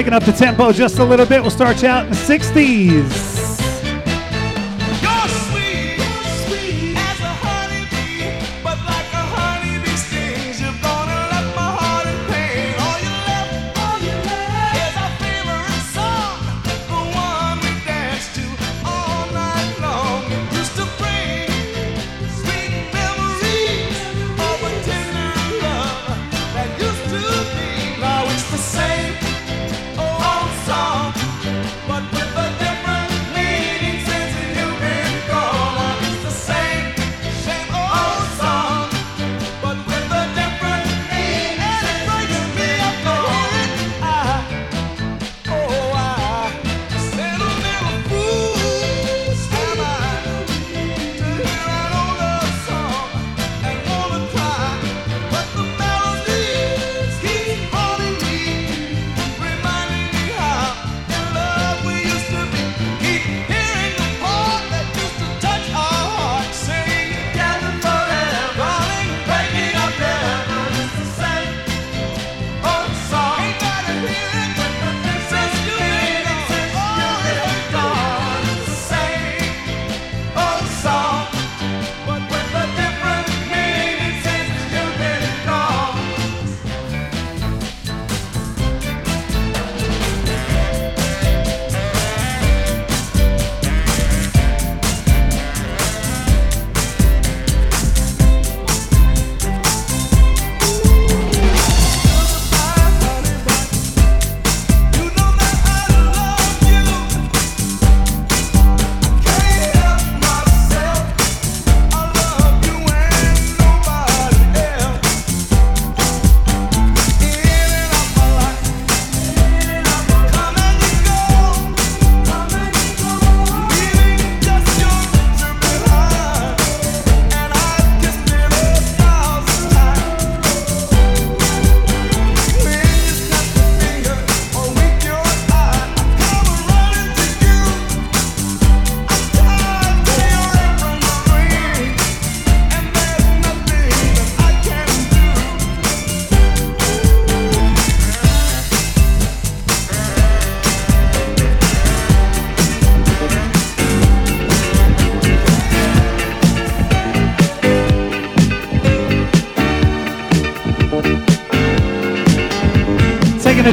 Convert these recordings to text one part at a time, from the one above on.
Picking up the tempo just a little bit. We'll start you out in the 60s.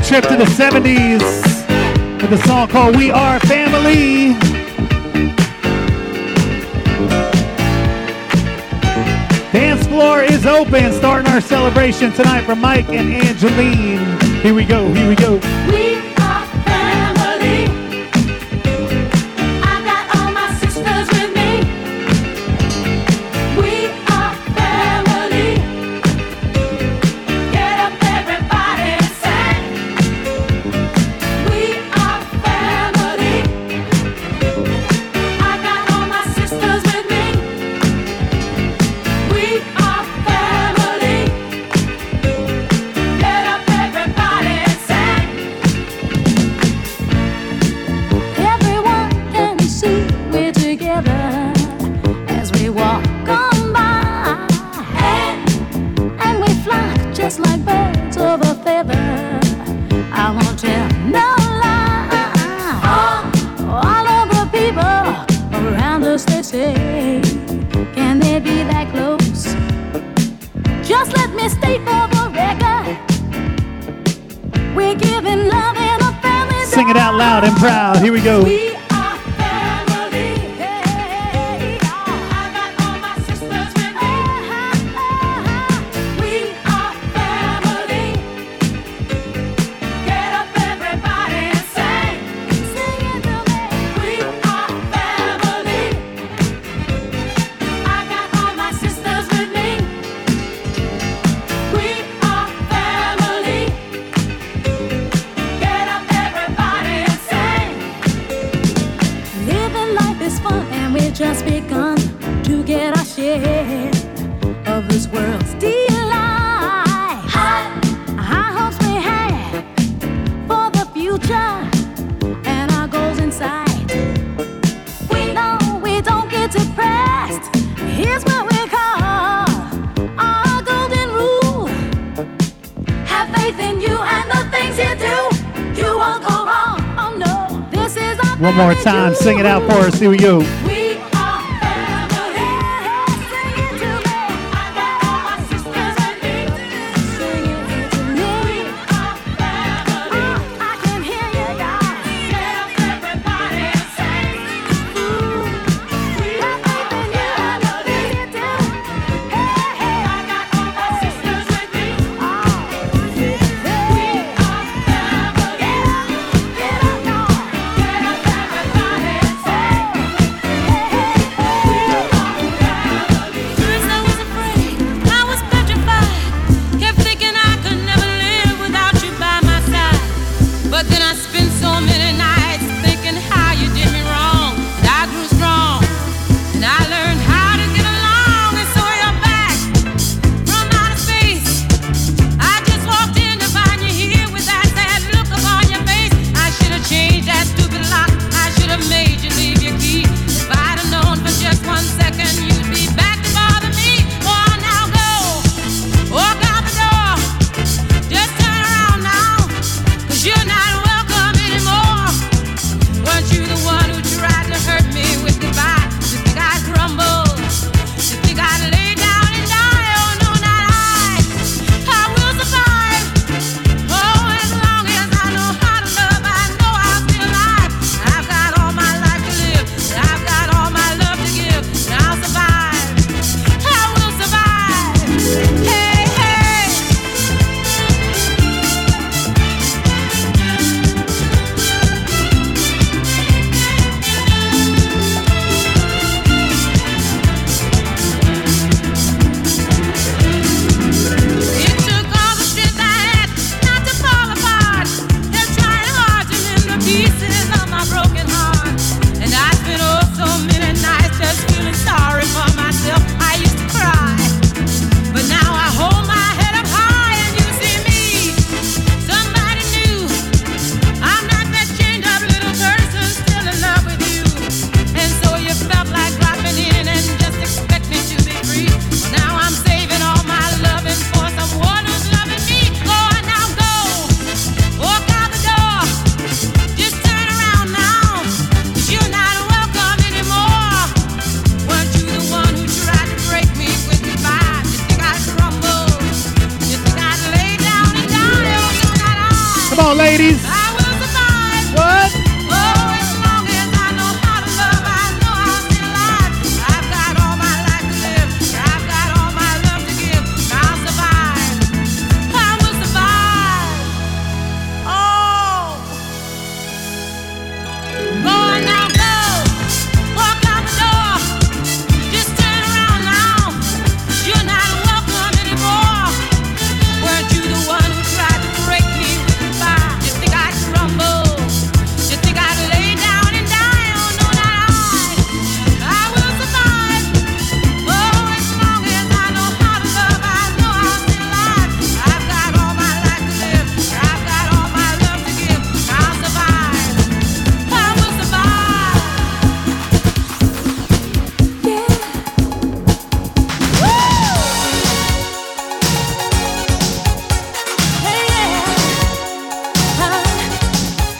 Trip to the 70s with a song called We Are Family. Dance floor is open, starting our celebration tonight from Mike and Angeline. Here we go, here we go. We faith in fun, and the things you do. You won't One more time, sing it out for us. Here we go.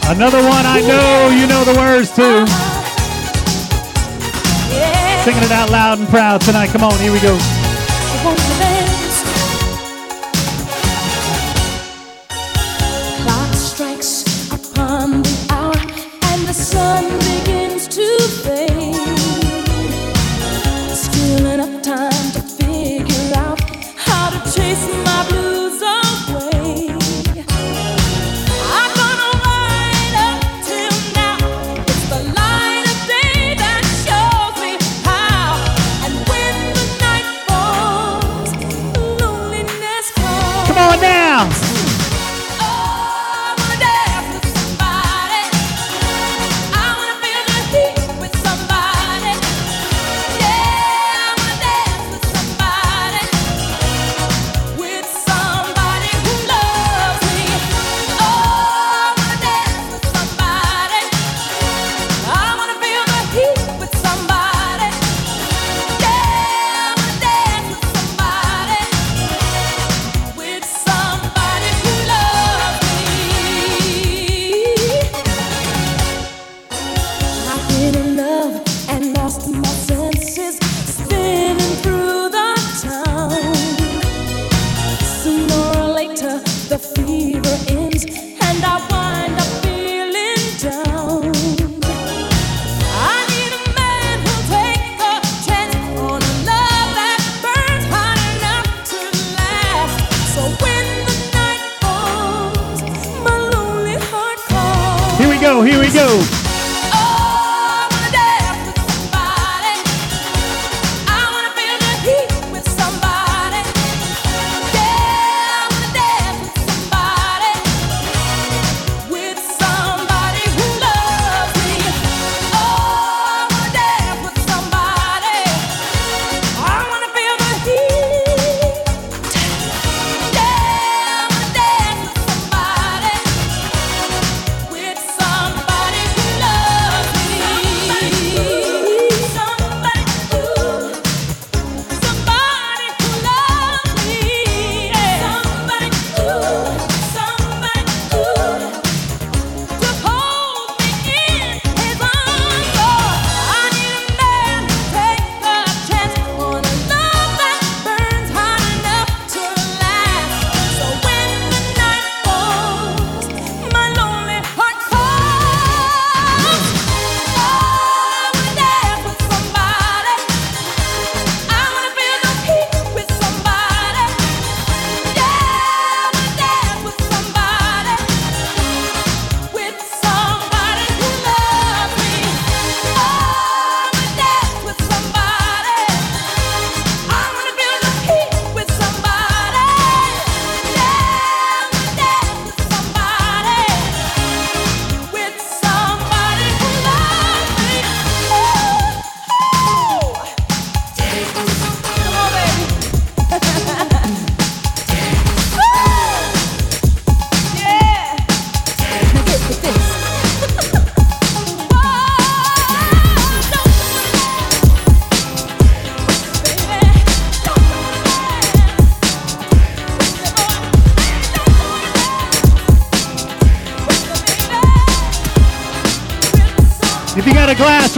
Another one I know you know the words to. Singing it out loud and proud tonight. Come on, here we go.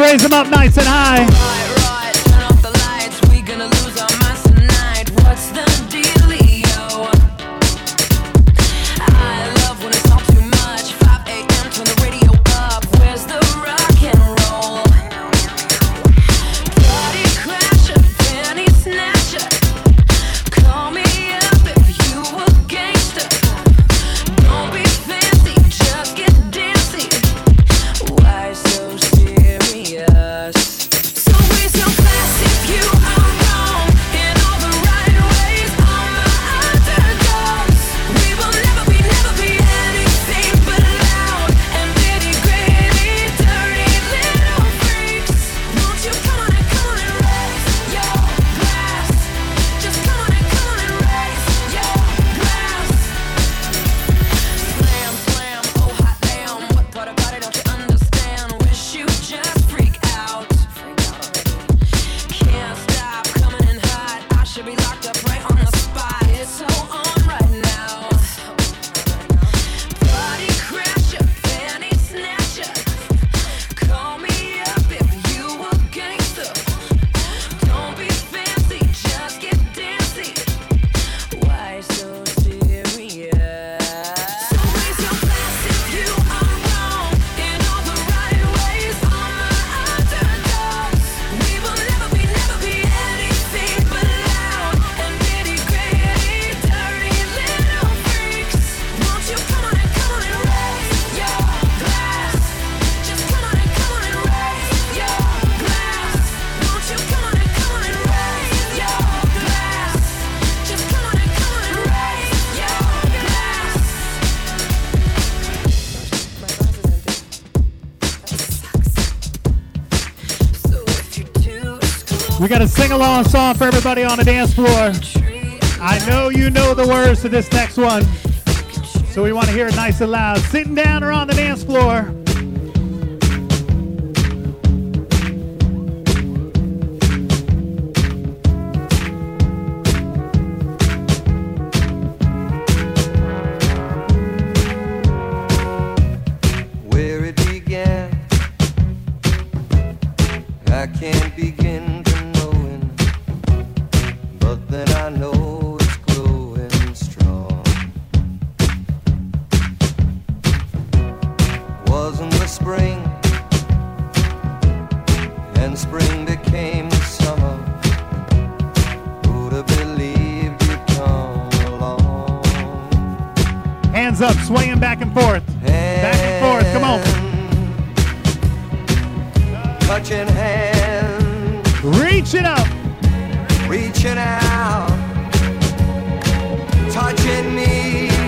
Raise them up nice and got a sing along song for everybody on the dance floor. I know you know the words to this next one, so we want to hear it nice and loud. Sitting down or on the dance floor. Hands up, swaying back and forth. Hand back and forth, come on. Touching hands, Reaching up. Reaching out. Touching me.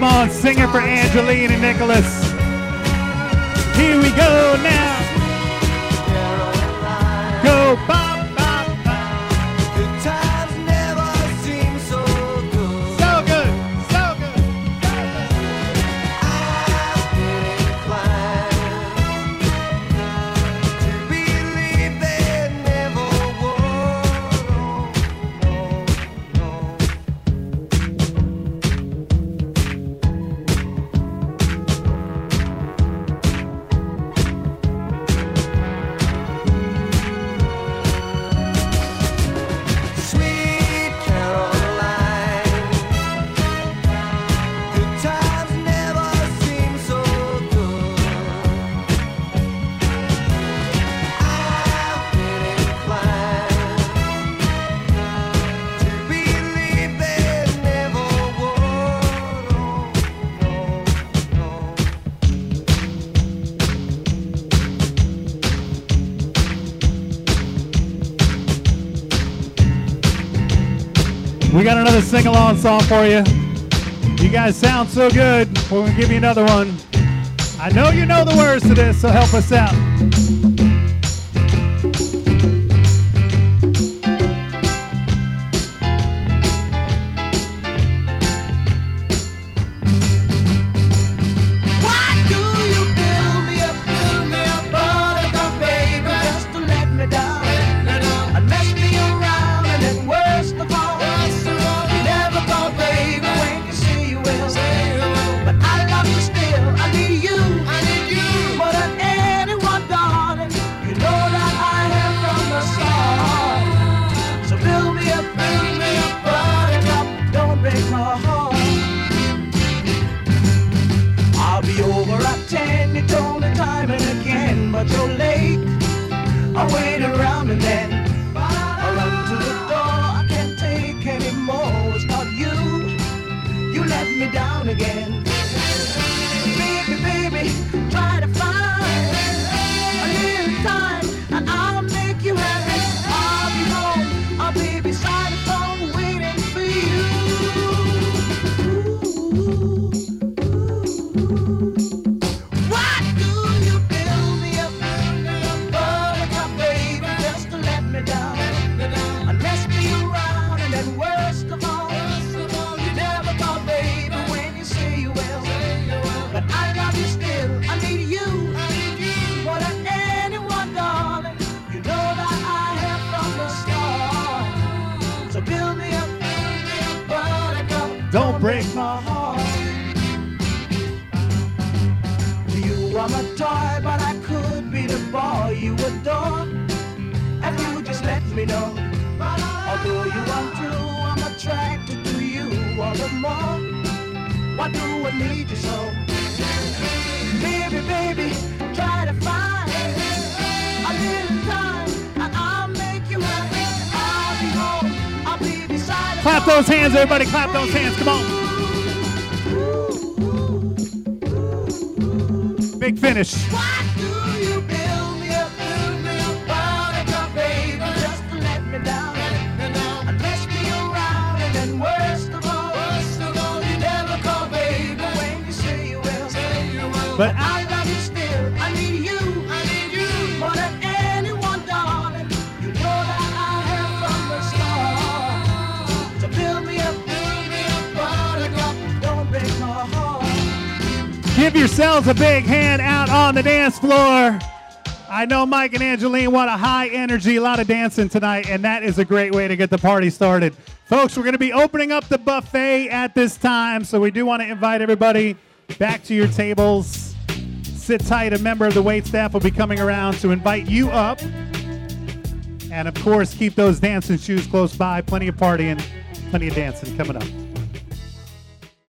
Come on, sing it for Angeline and Nicholas. Here we go now. Go by. We got another sing along song for you. You guys sound so good. We're going to give you another one. I know you know the words to this, so help us out. Do you want to? I'm attracted to you all the more. Why do I need you so? Baby, baby, try to find a little time and I'll make you happy. I'll be home. I'll be beside you. Clap those hands, everybody. Clap those hands. Come on. Big finish. But I love you still. I need you. I need you more than anyone, darling. You know that I have from the start. So build me up, build me up, buttercup. Don't break my heart. Give yourselves a big hand out on the dance floor. I know Mike and Angeline want a high energy, a lot of dancing tonight, and that is a great way to get the party started. Folks, we're going to be opening up the buffet at this time, so we do want to invite everybody back to your tables. Sit tight. A member of the wait staff will be coming around to invite you up. And of course, keep those dancing shoes close by. Plenty of partying, plenty of dancing coming up.